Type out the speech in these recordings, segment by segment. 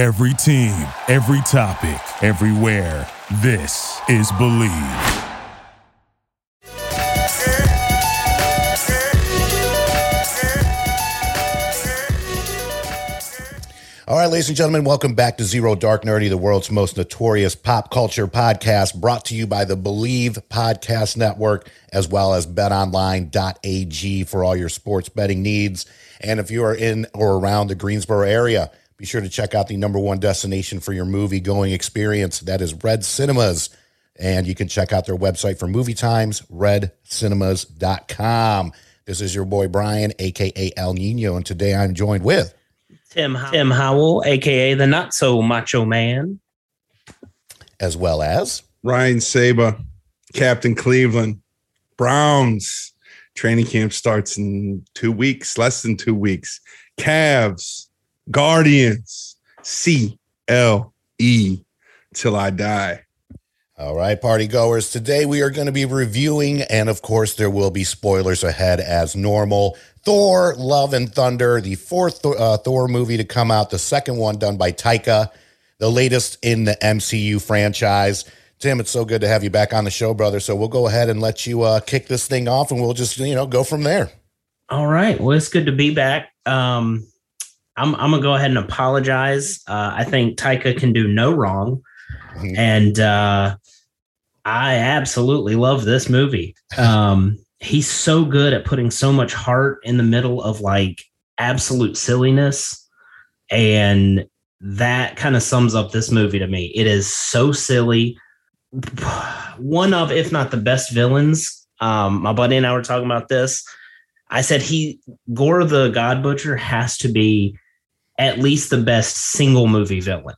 Every team, every topic, everywhere. This is Bleav. All right, ladies and gentlemen, welcome back to Zero Dark Nerdy, the world's most notorious pop culture podcast, brought to you by the Bleav Podcast Network, as well as betonline.ag for all your sports betting needs. And if you are in or around the Greensboro area, be sure to check out the number one destination for your movie going experience. That is Red Cinemas. And you can check out their website for movie times, redcinemas.com. This is your boy Brian, aka El Nino, and today I'm joined with Tim Tim Howell, aka the Not So Macho Man, as well as Ryan Saba, Captain Cleveland, Browns. Training camp starts in two weeks, less than two weeks. Cavs, Guardians, C L E till I die. All right, party goers. Today we are going to be reviewing, and of course, there will be spoilers ahead as normal. Thor, Love and Thunder, the fourth uh, Thor movie to come out, the second one done by Taika, the latest in the MCU franchise. Tim, it's so good to have you back on the show, brother. So we'll go ahead and let you uh, kick this thing off, and we'll just you know go from there. All right. Well, it's good to be back. Um, I'm I'm gonna go ahead and apologize. Uh, I think Taika can do no wrong, mm-hmm. and uh, I absolutely love this movie. Um, he's so good at putting so much heart in the middle of like absolute silliness. And that kind of sums up this movie to me. It is so silly. One of, if not the best villains. Um, my buddy and I were talking about this. I said he Gorr the God Butcher has to be at least the best single movie villain.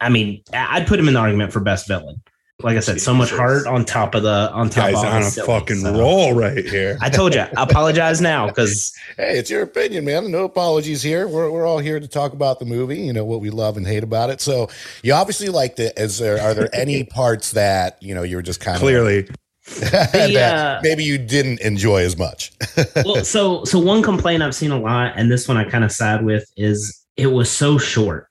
I mean, I'd put him in the argument for best villain like I said, so much heart on top of the on top Guy's of on a silly, fucking so. roll right here. I told you, I apologize now because hey, it's your opinion, man. No apologies here. We're we're all here to talk about the movie. You know what we love and hate about it. So you obviously liked it. Is there are there any parts that you know you were just kind of clearly. the, uh, maybe you didn't enjoy as much. well, so so one complaint I've seen a lot, and this one I kind of side with, is it was so short.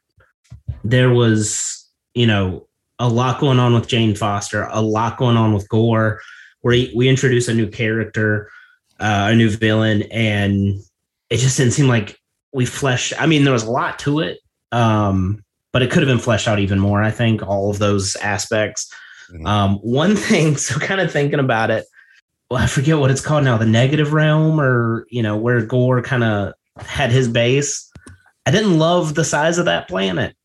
There was, you know, a lot going on with Jane Foster, a lot going on with Gorr, where we introduce a new character, uh, a new villain, and it just didn't seem like we fleshed. I mean, there was a lot to it, um, but it could have been fleshed out even more. I think all of those aspects. Mm-hmm. Um, one thing, so kind of thinking about it, well, I forget what it's called now, the negative realm, or you know, where Gorr kind of had his base. I didn't love the size of that planet.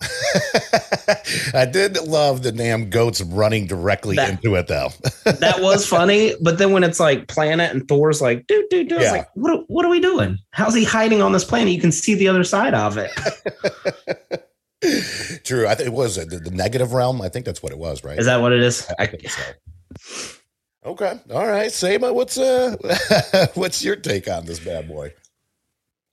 I did love the damn goats running directly that, into it, though. that was funny, but then when it's like planet and Thor's like, dude, dude, dude, yeah. like, what, what are we doing? How's he hiding on this planet? You can see the other side of it. True. I think it was the, the, negative realm. I think that's what it was, right? Is that what it is? I, I think so. Okay. All right. Saba, what's uh what's your take on this bad boy?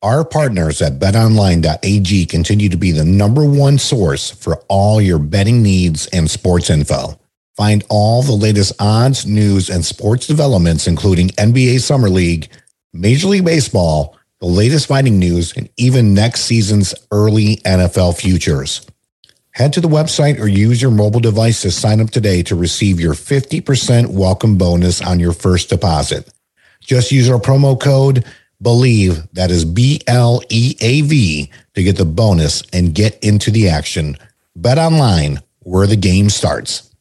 Our partners at betonline.ag continue to be the number one source for all your betting needs and sports info. Find all the latest odds, news, and sports developments, including NBA Summer League, Major League Baseball, the latest fighting news, and even next season's early NFL futures. Head to the website or use your mobile device to sign up today to receive your 50% welcome bonus on your first deposit. Just use our promo code Bleav, that is B L E A V, to get the bonus and get into the action. Bet online where the game starts.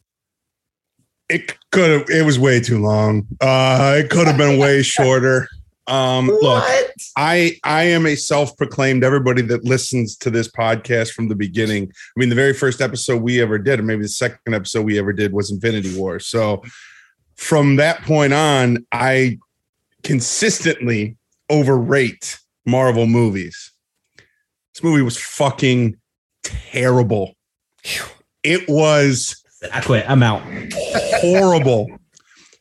It could have, it was way too long. Uh, it could have been way shorter. Um, look, I I am a self-proclaimed everybody that listens to this podcast from the beginning. I mean, the very first episode we ever did, or maybe the second episode we ever did, was Infinity War. So from that point on, I consistently overrate Marvel movies. This movie was fucking terrible. It was. I quit. I'm out. Horrible.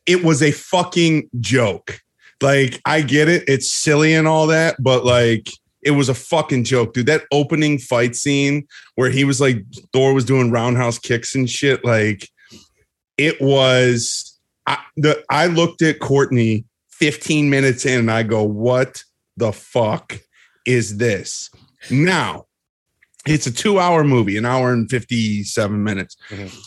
it was a fucking joke. Like, I get it. It's silly and all that, but like, it was a fucking joke, dude. That opening fight scene where he was like, Thor was doing roundhouse kicks and shit. Like, it was. I, the, I looked at Courtney 15 minutes in and I go, what the fuck is this? Now, it's a two hour movie, an hour and 57 minutes. Mm-hmm.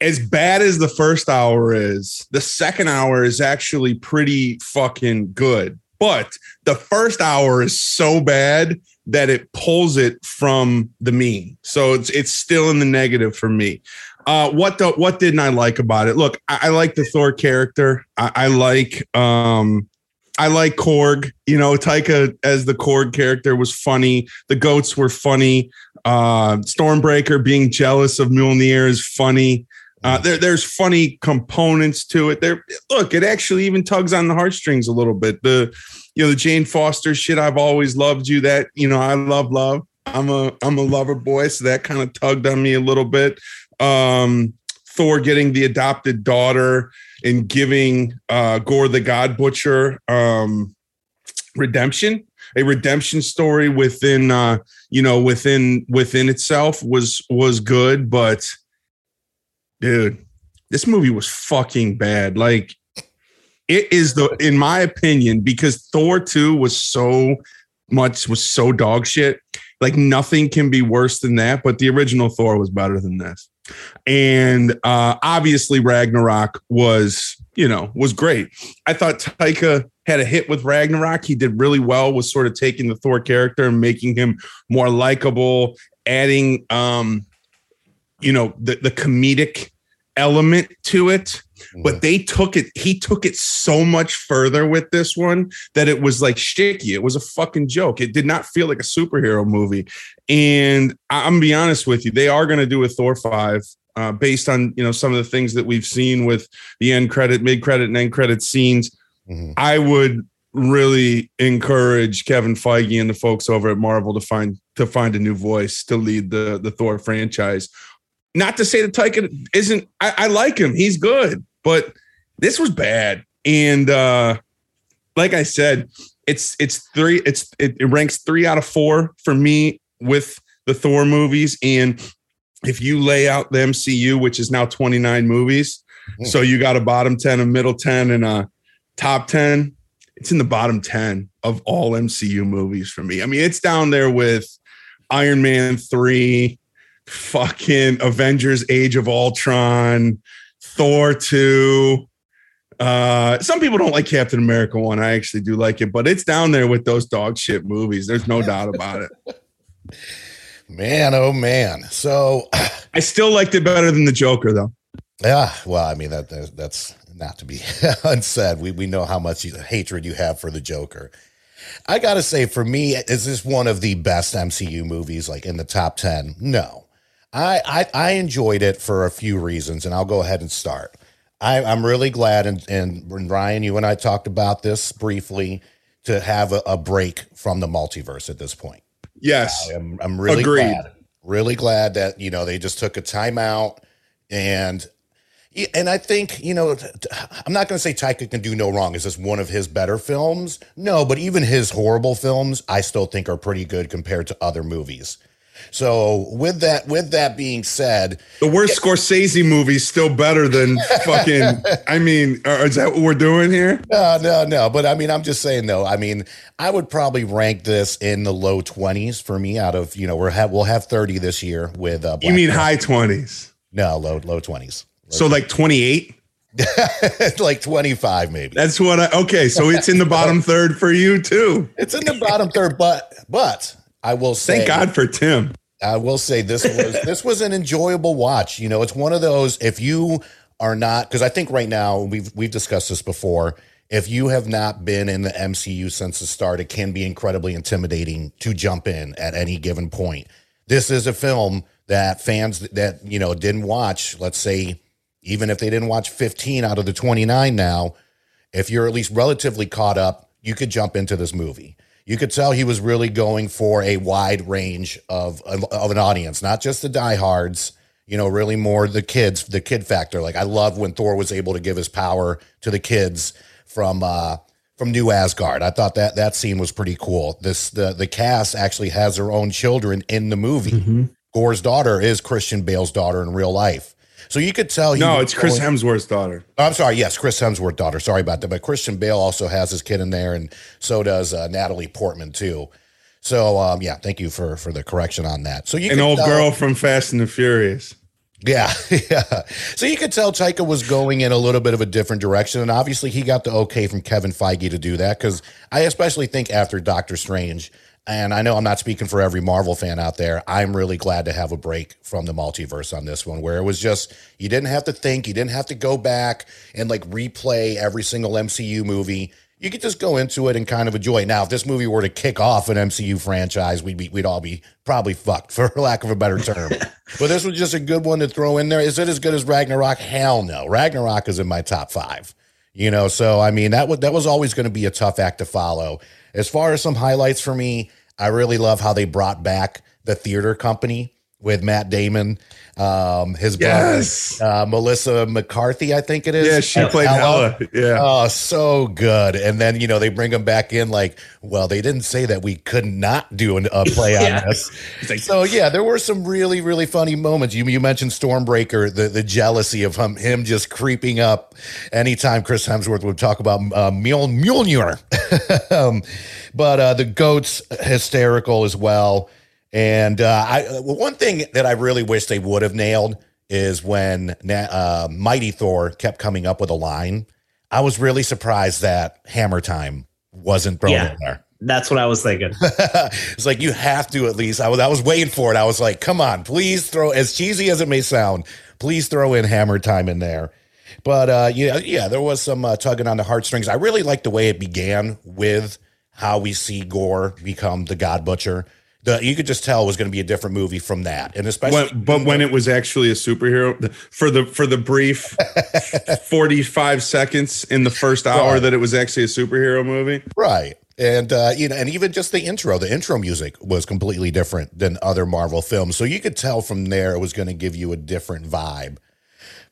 As bad as the first hour is, the second hour is actually pretty fucking good. But the first hour is so bad that it pulls it from the mean. So it's it's still in the negative for me. Uh, what the what didn't I like about it? Look, I, I like the Thor character. I, I like um I like Korg. You know, Taika as the Korg character was funny. The goats were funny. Uh, Stormbreaker being jealous of Mjolnir is funny. Uh, there, there's funny components to it. There, look, it actually even tugs on the heartstrings a little bit. The, you know, the Jane Foster shit. I've always loved you. That you know, I love love. I'm a I'm a lover boy, so that kind of tugged on me a little bit. Um, Thor getting the adopted daughter and giving uh, Gorr the God Butcher um, redemption, a redemption story within uh, you know within within itself was was good, but dude, this movie was fucking bad. Like it is the in my opinion because Thor 2 was so much was so dog shit. Like nothing can be worse than that, but the original Thor was better than this. And uh obviously Ragnarok was, you know, was great. I thought Taika had a hit with Ragnarok. He did really well with sort of taking the Thor character and making him more likable, adding um you know, the the comedic element to it but they took it he took it so much further with this one that it was like shaky. It was a fucking joke. It did not feel like a superhero movie. And i'm gonna be honest with you they are going to do a thor 5 uh, based on you know some of the things that we've seen with the end credit mid credit and end credit scenes. Mm-hmm. i would really encourage kevin feige and the folks over at marvel to find to find a new voice to lead the the thor franchise not to say that Taika isn't. I, I like him; he's good, but this was bad. And uh, like I said, it's it's three. It's it, it ranks three out of four for me with the Thor movies. And if you lay out the MCU, which is now 29 movies, mm. so you got a bottom 10, a middle 10, and a top 10, it's in the bottom 10 of all MCU movies for me. I mean, it's down there with Iron Man 3, fucking Avengers Age of Ultron, Thor 2. Uh, some people don't like Captain America 1. I actually do like it, but it's down there with those dog shit movies. There's no doubt about it. Man, oh man. So I still liked it better than the Joker though. Yeah, well, I mean that that's not to be unsaid. We we know how much hatred you have for the Joker. I got to say for me is this one of the best MCU movies like in the top 10? No. I, I, I enjoyed it for a few reasons, and I'll go ahead and start. I, am really glad, and, and Ryan, you and I talked about this briefly, to have a, a break from the multiverse at this point. Yes, I'm, I'm really Agreed. glad, really glad that you know they just took a timeout, and and I think you know I'm not going to say Taika can do no wrong. Is this one of his better films? No, but even his horrible films, I still think are pretty good compared to other movies. So with that, with that being said, the worst Scorsese movie is still better than fucking. I mean, is that what we're doing here? No, no, no. But I mean, I'm just saying though. I mean, I would probably rank this in the low 20s for me. Out of you know, we're have we'll have 30 this year with. Uh, you mean high 20s? No, low low 20s. Low so 20s. like 28. like 25 maybe that's what i okay so it's in the bottom third for you too it's in the bottom third but but I will say, thank God for Tim. I will say this was this was an enjoyable watch. You know, it's one of those if you are not because I think right now we've we've discussed this before. If you have not been in the MCU since the start, it can be incredibly intimidating to jump in at any given point. This is a film that fans that you know didn't watch, let's say, even if they didn't watch 15 out of the 29 now, if you're at least relatively caught up, you could jump into this movie you could tell he was really going for a wide range of of an audience, not just the diehards. You know, really more the kids, the kid factor. Like I love when Thor was able to give his power to the kids from uh, from New Asgard. I thought that that scene was pretty cool. This the the cast actually has their own children in the movie. Mm-hmm. Gorr's daughter is Christian Bale's daughter in real life. So you could tell. no, it's Chris Hemsworth's daughter. Oh, I'm sorry. Yes, Chris Hemsworth's daughter. Sorry about that. But Christian Bale also has his kid in there, and so does uh, Natalie Portman too. So um, yeah, thank you for for the correction on that. So you An old tell- girl from Fast and the Furious. Yeah, yeah. So you could tell Taika was going in a little bit of a different direction, and obviously he got the okay from Kevin Feige to do that because I especially think after Doctor Strange, and I know I'm not speaking for every Marvel fan out there, I'm really glad to have a break from the multiverse on this one, where it was just you didn't have to think, you didn't have to go back and like replay every single MCU movie. You could just go into it and kind of enjoy. Now, if this movie were to kick off an MCU franchise, we'd be, we'd all be probably fucked, for lack of a better term. but this was just a good one to throw in there. Is it as good as Ragnarok? Hell no. Ragnarok is in my top five. You know, so I mean that was that was always going to be a tough act to follow. As far as some highlights for me, I really love how they brought back the theater company with Matt Damon, um, his Yes. brother, uh, Melissa McCarthy, I think it is. Yeah, she Uh, played Hela. Hela. Yeah. Oh, so good. And then, you know, they bring him back in like, well, they didn't say that we could not do an, a play on Yeah. this. like- so, yeah, there were some really, really funny moments. You, you mentioned Stormbreaker, the, the jealousy of him, him just creeping up anytime Chris Hemsworth would talk about uh, Mjol- Mjolnir. um, but uh, the goat's hysterical as well. And uh, I, one thing that I really wish they would have nailed is when uh, Mighty Thor kept coming up with a line. I was really surprised that Hammer Time wasn't thrown Yeah. in there. That's what I was thinking. it's like you have to at least. I was I was waiting for it. I was like, come on, please throw as cheesy as it may sound, please throw in Hammer Time in there. But uh, yeah, yeah, there was some uh, tugging on the heartstrings. I really liked the way it began with how we see Gorr become the God Butcher. The, you could just tell it was going to be a different movie from that, and especially When, but when it was actually a superhero for the for the brief 45 seconds in the first hour Right. that it was actually a superhero movie Right. And uh, you know, and even just the intro, the intro music was completely different than other Marvel films. So you could tell from there it was going to give you a different vibe.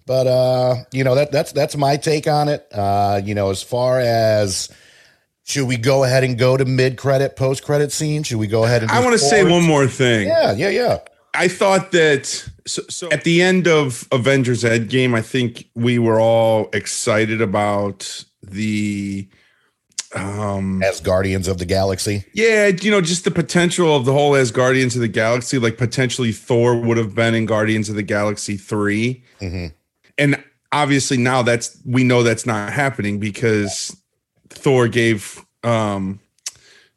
But uh, you know, that that's that's my take on it. Uh, you know, as far as should we go ahead and go to mid credit, post credit scene? Should we go ahead and i want to say one more thing Yeah, yeah, yeah. I thought that so, so at the end of Avengers Endgame, I think we were all excited about the um As Guardians of the Galaxy. yeah, you know, just the potential of the whole as Guardians of the Galaxy, like potentially Thor would have been in Guardians of the Galaxy 3. Mhm. And obviously now that's we know that's not happening because Thor gave um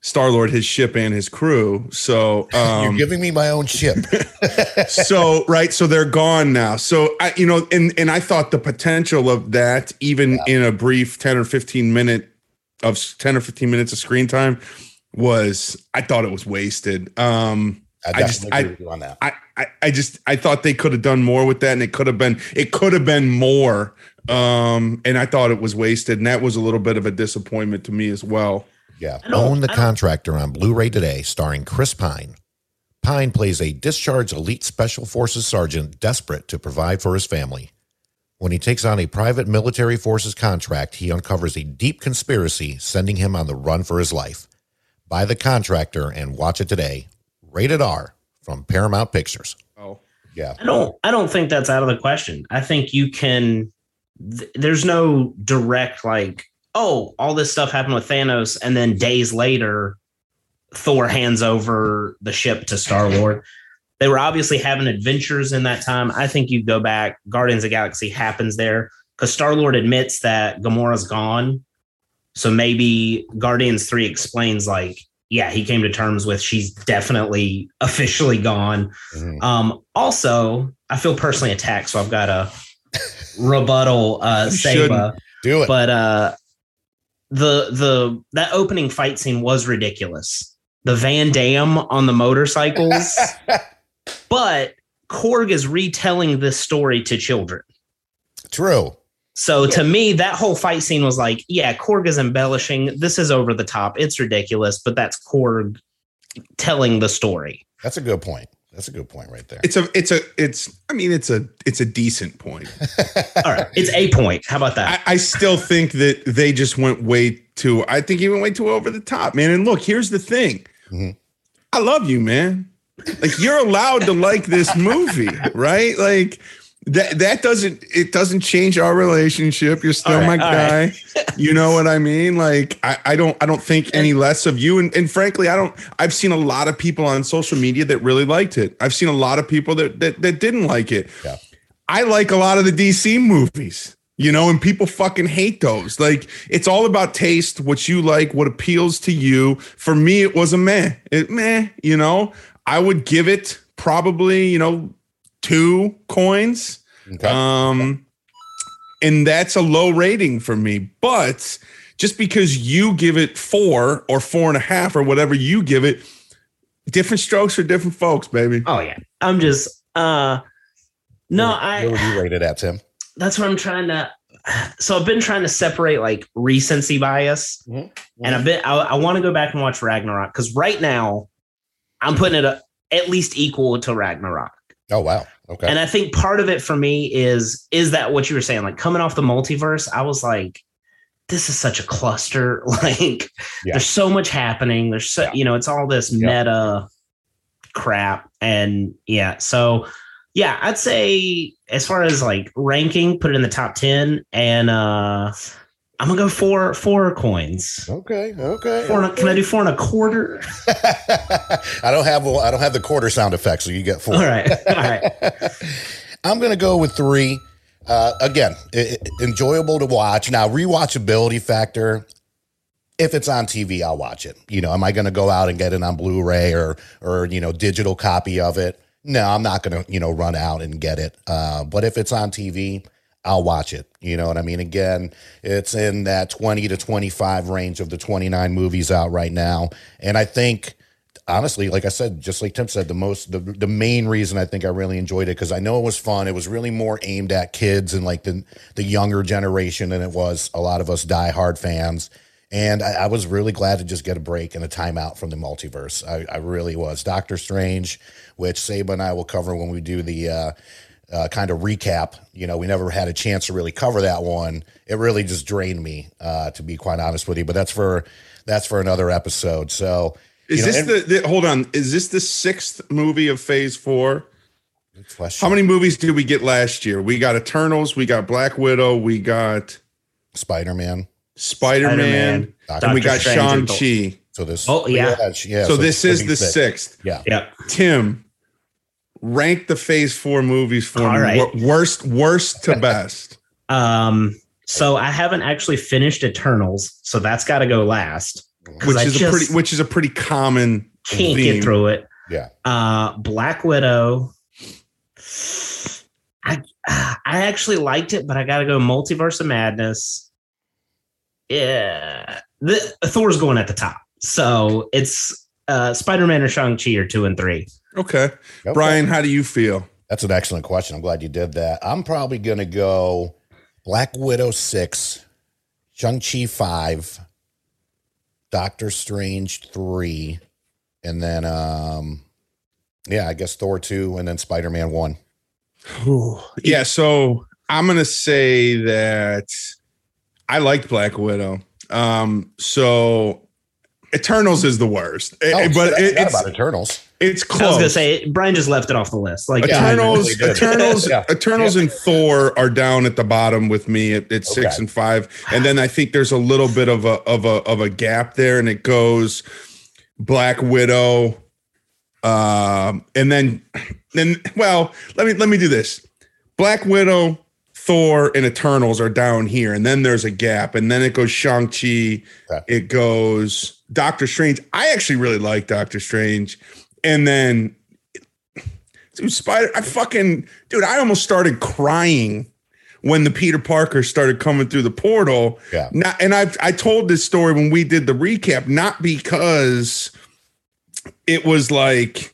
Star Lord his ship and his crew. So um You're giving me my own ship. so right so they're gone now so i you know and and i thought the potential of that even in a brief 10 or 15 minute of 10 or 15 minutes of screen time was i thought it was wasted um I I just- I- with you on that. I, I I just I thought they could have done more with that and it could have been it could have been more um and I thought it was wasted and that was a little bit of a disappointment to me as well. Yeah. Own the Contractor on Blu ray today, starring Chris Pine. Pine plays a discharged elite special forces sergeant desperate to provide for his family. When he takes on a private military forces contract, he uncovers a deep conspiracy sending him on the run for his life. Buy the contractor and watch it today. Rated R from Paramount Pictures. Oh. Yeah. I don't I don't think that's out of the question. I think you can th- there's no direct like oh all this stuff happened with Thanos and then days later Thor hands over the ship to Star-Lord. They were obviously having adventures in that time. I think you go back Guardians of the Galaxy happens there cuz Star-Lord admits that Gamora's gone. So maybe Guardians 3 explains like yeah, he came to terms with she's definitely officially gone. Mhm. Um, also, I feel personally attacked, so I've got a rebuttal uh You save. shouldn't. uh, Do it. But uh the the that opening fight scene was ridiculous. The Van Damme on the motorcycles, but Korg is retelling this story to children. True. So to me, that whole fight scene was like, yeah, Korg is embellishing. This is over the top. It's ridiculous, but that's Korg telling the story. That's a good point. That's a good point right there. It's a it's a it's I mean it's a it's a decent point. All right, it's a point. How about that? I, I still think that they just went way too. I think even way too over the top, man. And look, here's the thing. Mhm. I love you, man. Like you're allowed to like this movie, right? Like that that doesn't it doesn't change our relationship. You're still All my right, guy. you know what I mean? Like I, I don't I don't think any less of you. And, and frankly, I don't I've seen a lot of people on social media that really liked it. I've seen a lot of people that that, that didn't like it. Yeah. I like a lot of the DC movies. You know, and people fucking hate those. Like, it's all about taste, what you like, what appeals to you. For me, it was a meh. It meh, you know. I would give it probably, you know, two coins. Okay. Um, and that's a low rating for me. But just because you give it four or four and a half or whatever you give it, different strokes for different folks, baby. Oh yeah. I'm just uh no, I Where would you rate it at, Tim? that's what I'm trying to. So I've been trying to separate like recency bias, Mhm. and I've been. I, I want to go back and watch Ragnarok because right now I'm putting it a, at least equal to Ragnarok, Oh wow. Okay. and I think part of it for me is is that what you were saying, like coming off the multiverse, I was like, this is such a cluster. Like, Yeah. there's so much happening. There's so Yeah. you know, it's all this Yeah. meta crap, and yeah, so yeah, I'd say as far as like ranking, put it in the top ten, and uh I'm gonna go four four coins. okay. Okay. Four a, can I do four and a quarter? I don't have I don't have the quarter sound effect, so you get four. All right, all right. I'm gonna go with three. Uh, again, i- i- enjoyable to watch. Now, rewatchability factor. If it's on TV, I'll watch it. You know, am I to go out and get it on Blu-ray or or you know digital copy of it? No, I'm not to you know run out and get it. Uh, but if it's on TV, I'll watch it. You know what I mean? Again, it's in that 20 to 25 range of the 29 movies out right now, and I think honestly, like I said, just like Tim said, the most the the main reason I think I really enjoyed it because I know it was fun. It was really more aimed at kids and like the the younger generation than it was a lot of us diehard fans. And I, I was really glad to just get a break and a timeout from the multiverse. I, I really was. Doctor Strange, which Saba and I will cover when we do the uh, uh, kind of recap. You know, we never had a chance to really cover that one. It really just drained me, uh, to be quite honest with you. But that's for that's for another episode. So Is you know, this and- the, the hold on? Is this the sixth movie of Phase Four? question. How many movies did we get last year? We got Eternals, we got Black Widow, we got Spider Man. Spider Man, and we got Shang Chi. So this. Oh, yeah. yeah. so, this is the sixth. Yeah. yeah. Tim, rank the Phase Four movies for All me. right. Worst, worst to best. Um, so I haven't actually finished Eternals, so that's got to go last which I is a pretty, which is a pretty common. can't theme. get through it. Yeah. Uh, Black Widow. I I actually liked it, but I got to go Multiverse of Madness. Yeah, the Thor's going at the top, so it's uh, Spider Man or Shang Chi are two and three. Okay. Okay. Brian, how do you feel? That's an excellent question. I'm glad you did that. I'm probably going to go Black Widow 6, Shang-Chi 5, Doctor Strange 3, and then, um, yeah, I guess Thor 2, and then Spider Man 1. Yeah, so I'm gonna say that I liked Black Widow. Um, so Eternals is the worst, Oh, but it, it's about Eternals. it's close. I was gonna say Brian just left it off the list. Like Yeah, I Eternals, really did. Eternals, Yeah. Eternals, and Thor are down at the bottom with me at, at six Okay. and five, and then I think there's a little bit of a of a of a gap there, and it goes Black Widow, um, and then then well, let me let me do this: Black Widow, Thor, and Eternals are down here, and then there's a gap, and then it goes Shang Chi, Okay. it goes Doctor Strange. I actually really like Doctor Strange, and then dude, Spider. I fucking dude. I almost started crying when the Peter Parker started coming through the portal. Yeah. Not, and I I told this story when we did the recap, not because it was like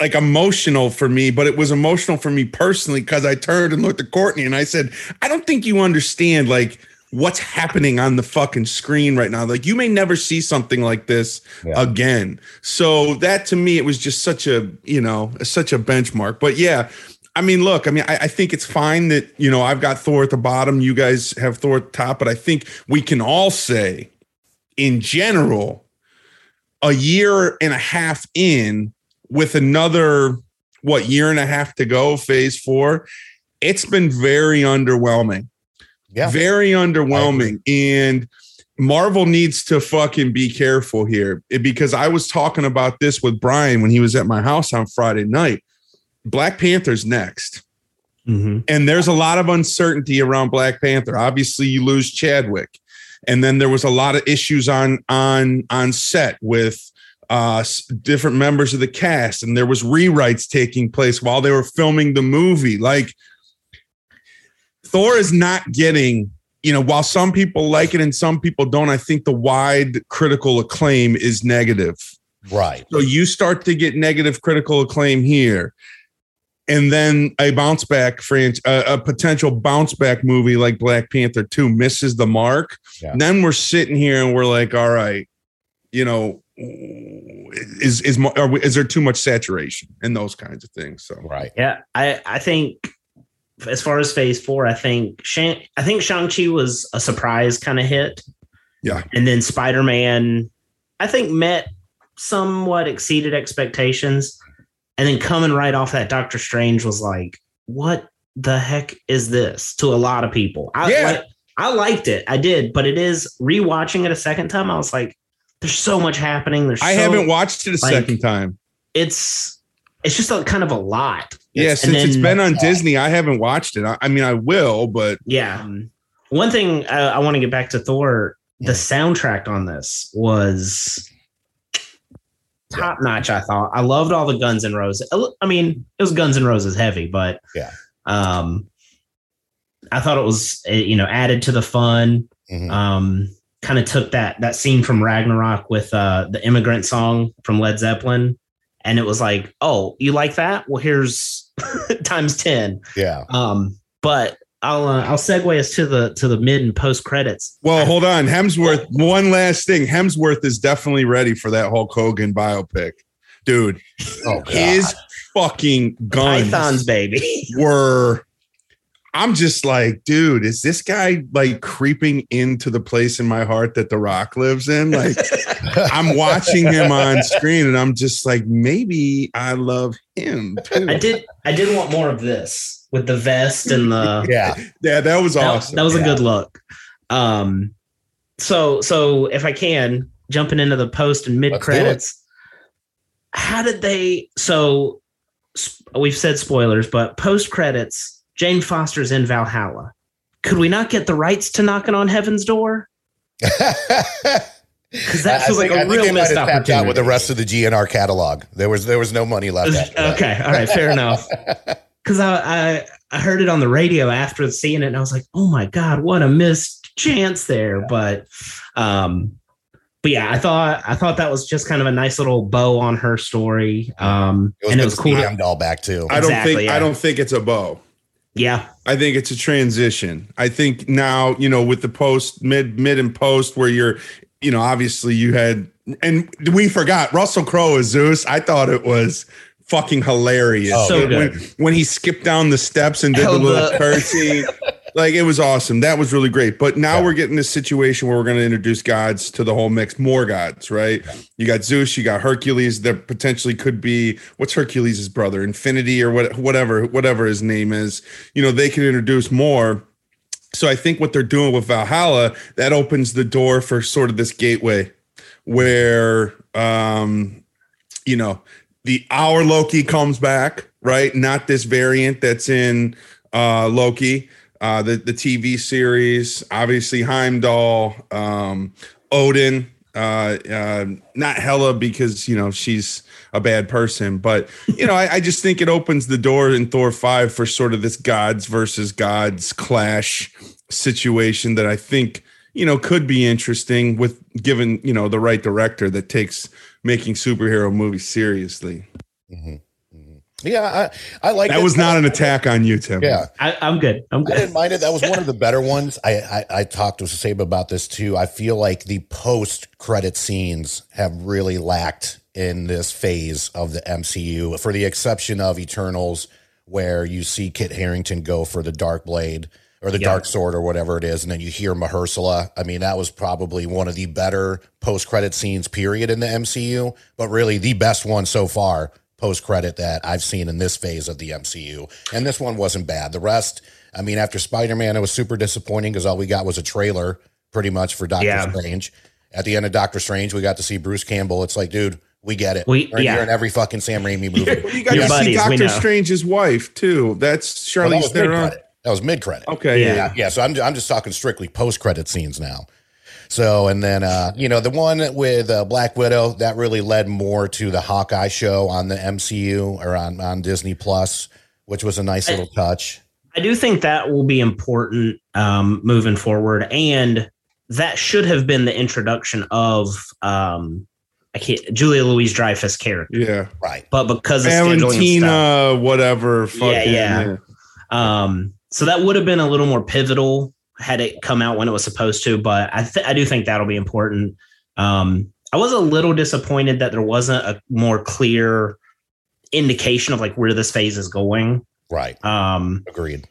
like emotional for me, but it was emotional for me personally because I turned and looked at Courtney and I said, I don't think you understand like what's happening on the fucking screen right now. Like you may never see something like this Yeah. again. So that to me, it was just such a, you know, such a benchmark. But yeah, I mean, look, I mean, I, I think it's fine that, you know, I've got Thor at the bottom, you guys have Thor at the top, but I think we can all say in general, a year and a half in with another what year and a half to go phase four it's been very underwhelming. Yeah. Very underwhelming. And Marvel needs to fucking be careful here It- because I was talking about this with Brian when he was at my house on Friday night. Black Panther's next. Mhm. And there's a lot of uncertainty around Black Panther. Obviously, you lose Chadwick. And then there was a lot of issues on on on set with uh different members of the cast and there was rewrites taking place while they were filming the movie. Like Thor is not getting, you know, while some people like it and some people don't, I think the wide critical acclaim is negative. Right. So you start to get negative critical acclaim here. And then a bounce back franchise, a, a potential bounce back movie like Black Panther 2 misses the mark. Yeah. Then we're sitting here and we're like, all right, you know, is is mo- are we, is there too much saturation and those kinds of things? So Right. Yeah, I I think as far as Phase Four, I think Shang I think Shang Chi was a surprise kind of hit. Yeah. and then Spider Man, I think met somewhat exceeded expectations, and then coming right off that, Doctor Strange was like, "What the heck is this?" To a lot of people, I Yeah. like, I liked it, I did, but it is rewatching it a second time. I was like, "There's so much happening." There's I so- haven't watched it a like- second time. It's it's just a kind of a lot. Yeah, And since it's been on Disney, I haven't watched it. I, I mean, I will, but Yeah. One thing uh, I want to get back to Thor. The soundtrack on this was top notch. I thought I loved all the Guns N' Roses. I mean, it was Guns N' Roses heavy, but Yeah. um, I thought it was uh, you know added to the fun. Mhm. Um, kind of took that that scene from Ragnarok with uh the immigrant song from Led Zeppelin, and it was like, oh, you like that? Well, here's times ten. Yeah. Um, but I'll uh, I'll segue us to the to the mid and post credits. well, hold on. Hemsworth, one last thing. Hemsworth is definitely ready for that Hulk Hogan biopic. Dude, Oh, God. his fucking guns Pythons, baby. were I'm just like, dude, is this guy like creeping into the place in my heart that The Rock lives in? Like, I'm watching him on screen and I'm just like, maybe I love him too. I did I did want more of this with the vest and the yeah. Yeah, that was awesome. that was Yeah. a good look. Um, so so if I can jumping into the post and mid Let's do it. credits, how did they? So s- we've said spoilers, but post credits, Jane Foster's in Valhalla. Could we not get the rights to knocking on heaven's door? Because that I feels like think- I a think real they might missed have out opportunity. with the rest of the GNR catalog. There was there was no money left. Okay, all right, fair enough. Because I, I I heard it on the radio after seeing it, and I was like, oh my god, what a missed chance there. But um, but yeah, I thought I thought that was just kind of a nice little bow on her story. Um, It was, and it was cool. see to- Heimdall back too. I don't Exactly, think yeah. I don't think it's a bow. Yeah, I think it's a transition. I think now, you know, with the post mid mid and post where you're, you know, obviously you had and we forgot Russell Crowe as Zeus. I thought it was fucking hilarious. Oh, So when, good. when he skipped down the steps and did Held the little the- curtsy. like it was awesome. That was really great. But now Yeah. we're getting this situation where we're going to introduce gods to the whole mix, more gods, right? You got Zeus, you got Hercules. There potentially could be what's Hercules' brother, Infinity or what, whatever, whatever his name is. You know, they can introduce more. So I think what they're doing with Valhalla that opens the door for sort of this gateway where, um, you know, the our Loki comes back, right? Not this variant that's in uh, Loki, uh, the the TV series. Obviously, Heimdall, um, Odin, uh, uh, not Hela because you know she's a bad person, but you know I, I just think it opens the door in Thor five for sort of this gods versus gods clash situation that I think you know could be interesting with given you know the right director that takes making superhero movies seriously. Mhm. Yeah, I, I like That was not an attack on you, Tim. Yeah, I, I'm good. I'm I good. didn't mind it. That was one of the better ones. I, I I talked to Sabe about this too. I feel like the post credit scenes have really lacked in this phase of the MCU, for the exception of Eternals, where you see Kit Harington go for the Dark Blade or the Yeah. Dark Sword or whatever it is, and then you hear Mahershala. I mean, that was probably one of the better post credit scenes, period, in the MCU. But really, the best one so far post credit that I've seen in this phase of the MCU. And this one wasn't bad. The rest, I mean, after Spider Man, it was super disappointing because all we got was a trailer pretty much for Doctor Yeah. Strange. At the end of Doctor Strange, we got to see Bruce Campbell. It's like, dude, we get it. We- We're yeah. here in every fucking Sam Raimi movie. Well, you got Your to see buddies, we Doctor. Strange's wife too. That's Well, that Charlize was mid Theron. credit. That was mid credit. Okay, Yeah. yeah. Yeah, so I'm I'm just talking strictly post credit scenes now. So and then uh, you know the one with uh, Black Widow that really led more to the Hawkeye show on the MCU or on on Disney Plus, which was a nice little touch. I do think that will be important um, moving forward, and that should have been the introduction of um, I can't Julia Louise Dreyfus character, Yeah. Right. but because of scheduling and stuff, Valentina, whatever. Fucking, yeah. um, so that would have been a little more pivotal had it come out when it was supposed to. But I th- I do think that'll be important. Um, I was a little disappointed that there wasn't a more clear indication of like where this phase is going. Right. Um, Agreed.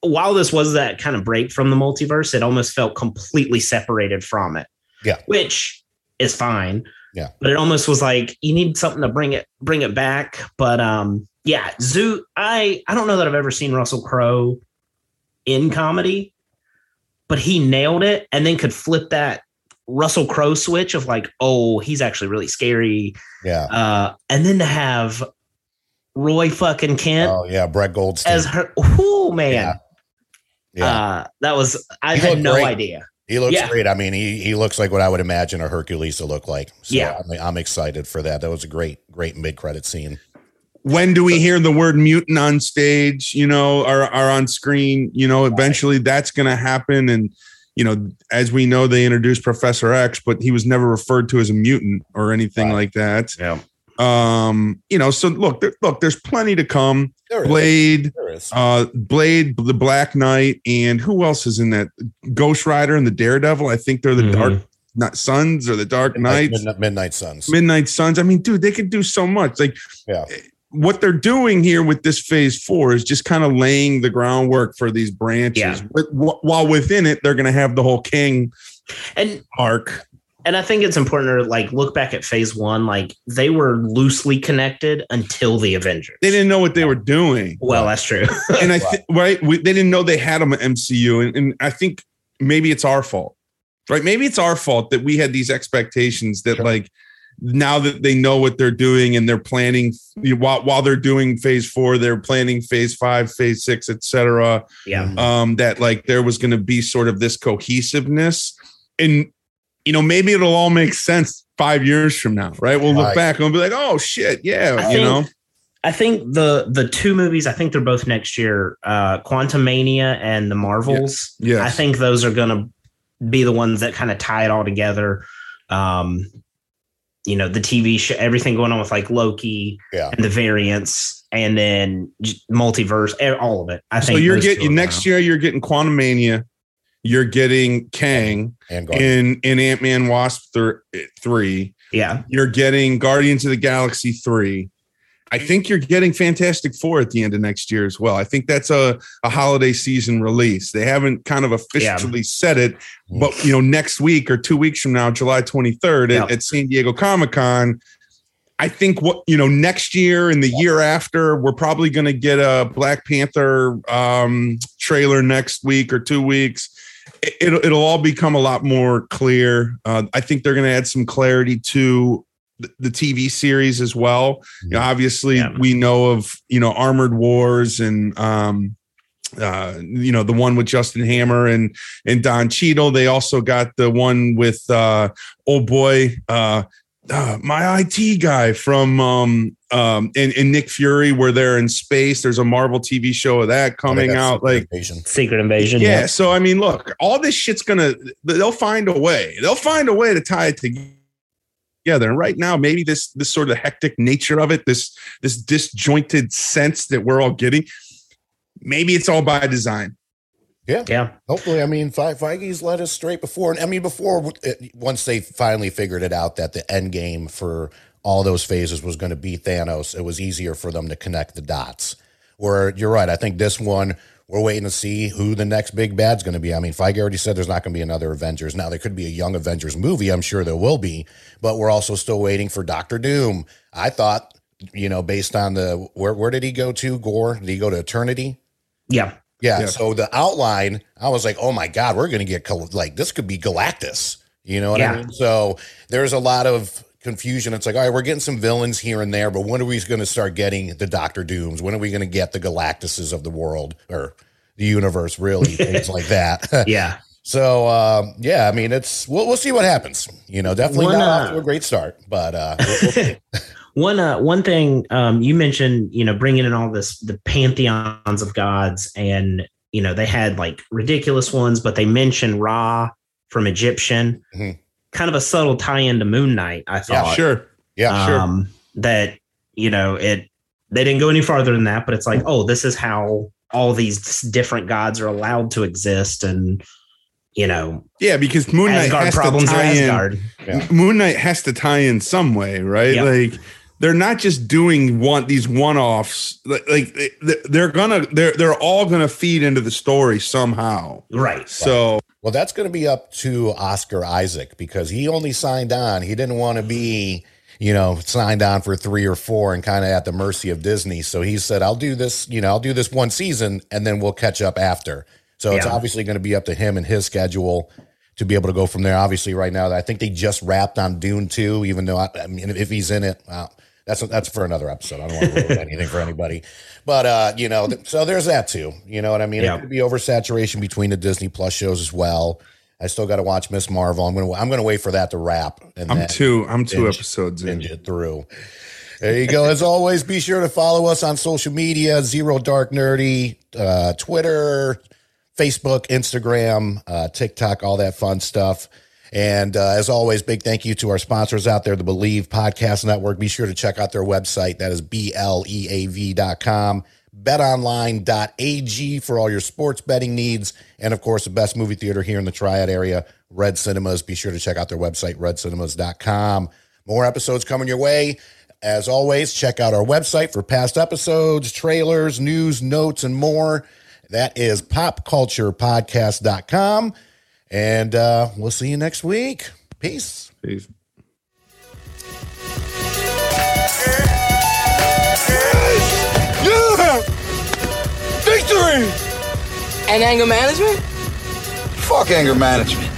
while this was that kind of break from the multiverse, it almost felt completely separated from it. Yeah. Which is fine. Yeah. But it almost was like you need something to bring it bring it back. But um yeah, Zoo I I don't know that I've ever seen Russell Crowe in comedy, but he nailed it and then could flip that Russell Crowe switch of like, oh, he's actually really scary. Yeah. Uh and then to have Roy fucking Kent Oh yeah, Brett Goldstein. as her oh man. Yeah. yeah. Uh, that was I He had no great. idea. he looks yeah. great. I mean, he he looks like what I would imagine a Hercules to look like. So Yeah. I'm, I'm excited for that. That was a great great mid credit scene. When do we hear the word mutant on stage, you know, or, or on screen? You know, eventually that's going to happen. And, you know, as we know, they introduced Professor X, but he was never referred to as a mutant or anything Right. like that. Yeah. Um, you know, so look, there, look, there's plenty to come. There is. Blade, There is. uh, Blade, the Black Knight, and who else is in that? Ghost Rider and the Daredevil. I think they're the Mhm. Dark not Sons or the Dark Knights. Midnight, Midnight Suns. Midnight Suns. I mean, dude, they could do so much. Like, Yeah. What they're doing here with this phase four is just kind of laying the groundwork for these branches. Yeah. But wh- while within it, they're going to have the whole Kang And arc. and I think it's important to like look back at phase one, like they were loosely connected until the Avengers. They didn't know what they were doing. well, that's true. and I think right, we, they didn't know they had them at MCU, and, and I think maybe it's our fault, right? Maybe it's our fault that we had these expectations that Sure. like now that they know what they're doing and they're planning you know, while while they're doing phase four, they're planning phase five, phase six, etc. yeah. Um, that like there was going to be sort of this cohesiveness, and you know maybe it'll all make sense five years from now, right? We'll look back and we'll be like, oh shit, yeah, I you think- know. I think the the two movies, I think they're both next year, uh Quantumania and the Marvels. Yes. I think those are gonna be the ones that kind of tie it all together. Um, you know, the TV show, everything going on with like Loki Yeah. and the variants, and then multiverse, all of it. I So think you're getting next gonna- year. You're getting Quantumania. You're getting Kang And in in Ant Man Wasp thir- eh, three. Yeah, You're getting Guardians of the Galaxy three. I think you're getting Fantastic Four at the end of next year as well. I think that's a, a holiday season release. They haven't kind of officially said it, but you know, next week or two weeks from now, July 23rd Yeah. at, at San Diego Comic Con. I think what you know next year and the year after, we're probably going to get a Black Panther um, trailer next week or two weeks. It, it'll it'll all become a lot more clear. Uh, I think they're going to add some clarity to the, TV series as well. You know, obviously, Yeah. we know of you know Armored Wars and um, uh, you know the one with Justin Hammer and and Don Cheadle. They also got the one with uh, oh boy. Uh, uh, my IT guy from um um and, and Nick Fury where they're in space. There's a Marvel TV show of that coming That's out. Like Invasion. Secret Invasion. yeah, so I mean, look, all this shit's gonna they'll find a way. They'll find a way to tie it together. And right now, maybe this this sort of hectic nature of it, this this disjointed sense that we're all getting, maybe it's all by design. yeah. Yeah. Hopefully, I mean, Fe- Feige's led us straight before, and I mean, before it, once they finally figured it out that the end game for all those phases was going to be Thanos, it was easier for them to connect the dots. Where you're right, I think this one we're waiting to see who the next big bad's going to be. I mean, Feige already said there's not going to be another Avengers. Now there could be a Young Avengers movie, I'm sure there will be, but we're also still waiting for Doctor Doom. I thought you know, based on the where where did he go to? Gorr? Did he go to Eternity? Yeah. Yeah. Yeah. So the outline, I was like, oh my God, we're going to get like this could be Galactus. You know what Yeah. I mean? So there's a lot of confusion. It's like, all right, we're getting some villains here and there, but when are we going to start getting the Doctor Dooms? When are we going to get the Galactuses of the world or the universe, really? Things like that. Yeah. so, um, yeah, I mean, it's, we'll, we'll see what happens. You know, definitely One, not uh, off to a great start, but uh, we'll- we'll. One uh, one thing um, you mentioned, you know, bringing in all this the pantheons of gods, and you know they had like ridiculous ones, but they mentioned Ra from Egyptian, Mhm. Kind of a subtle tie-in to Moon Knight. I thought, yeah, Sure. yeah, sure. um, that you know it. They didn't go any farther than that, but it's like, oh, this is how all these different gods are allowed to exist, and you know, Yeah, because Moon Knight Asgard has to problems are tie in. Asgard. Yeah. Moon Knight has to tie in some way, right? Yep. Like they're not just doing one these one-offs. Like, like they- they're gonna they're they're all gonna feed into the story somehow. Right. So Well, that's going to be up to Oscar Isaac because he only signed on. He didn't want to be, you know, signed on for three or four and kind of at the mercy of Disney. So he said, I'll do this, you know, I'll do this one season and then we'll catch up after. So it's obviously going to be up to him and his schedule to be able to go from there. Obviously, right now, I think they just wrapped on Dune 2, even though, I, I mean, if he's in it, well, that's that's for another episode. I don't want to ruin anything for anybody, but uh, you know, th- so there's that too. You know what I mean? Yeah. It could be oversaturation between the Disney Plus shows as well. I still got to watch Miss Marvel. I'm gonna I'm gonna wait for that to wrap and I'm two I'm two binge- episodes in. binge it through. There you go. As always, be sure to follow us on social media: Zero Dark Nerdy, uh, Twitter, Facebook, Instagram, uh, TikTok, all that fun stuff. And uh, as always, big thank you to our sponsors out there, the Bleav Podcast Network. Be sure to check out their website. That is B L E A V dot com. betonline.ag for all your sports betting needs. And of course, the best movie theater here in the Triad area, Red Cinemas. Be sure to check out their website, redcinemas.com. More episodes coming your way. As always, check out our website for past episodes, trailers, news, notes, and more. That is popculturepodcast.com. And uh, we'll see you next week. Peace. Peace. Yeah! Victory! And anger management? Fuck anger management.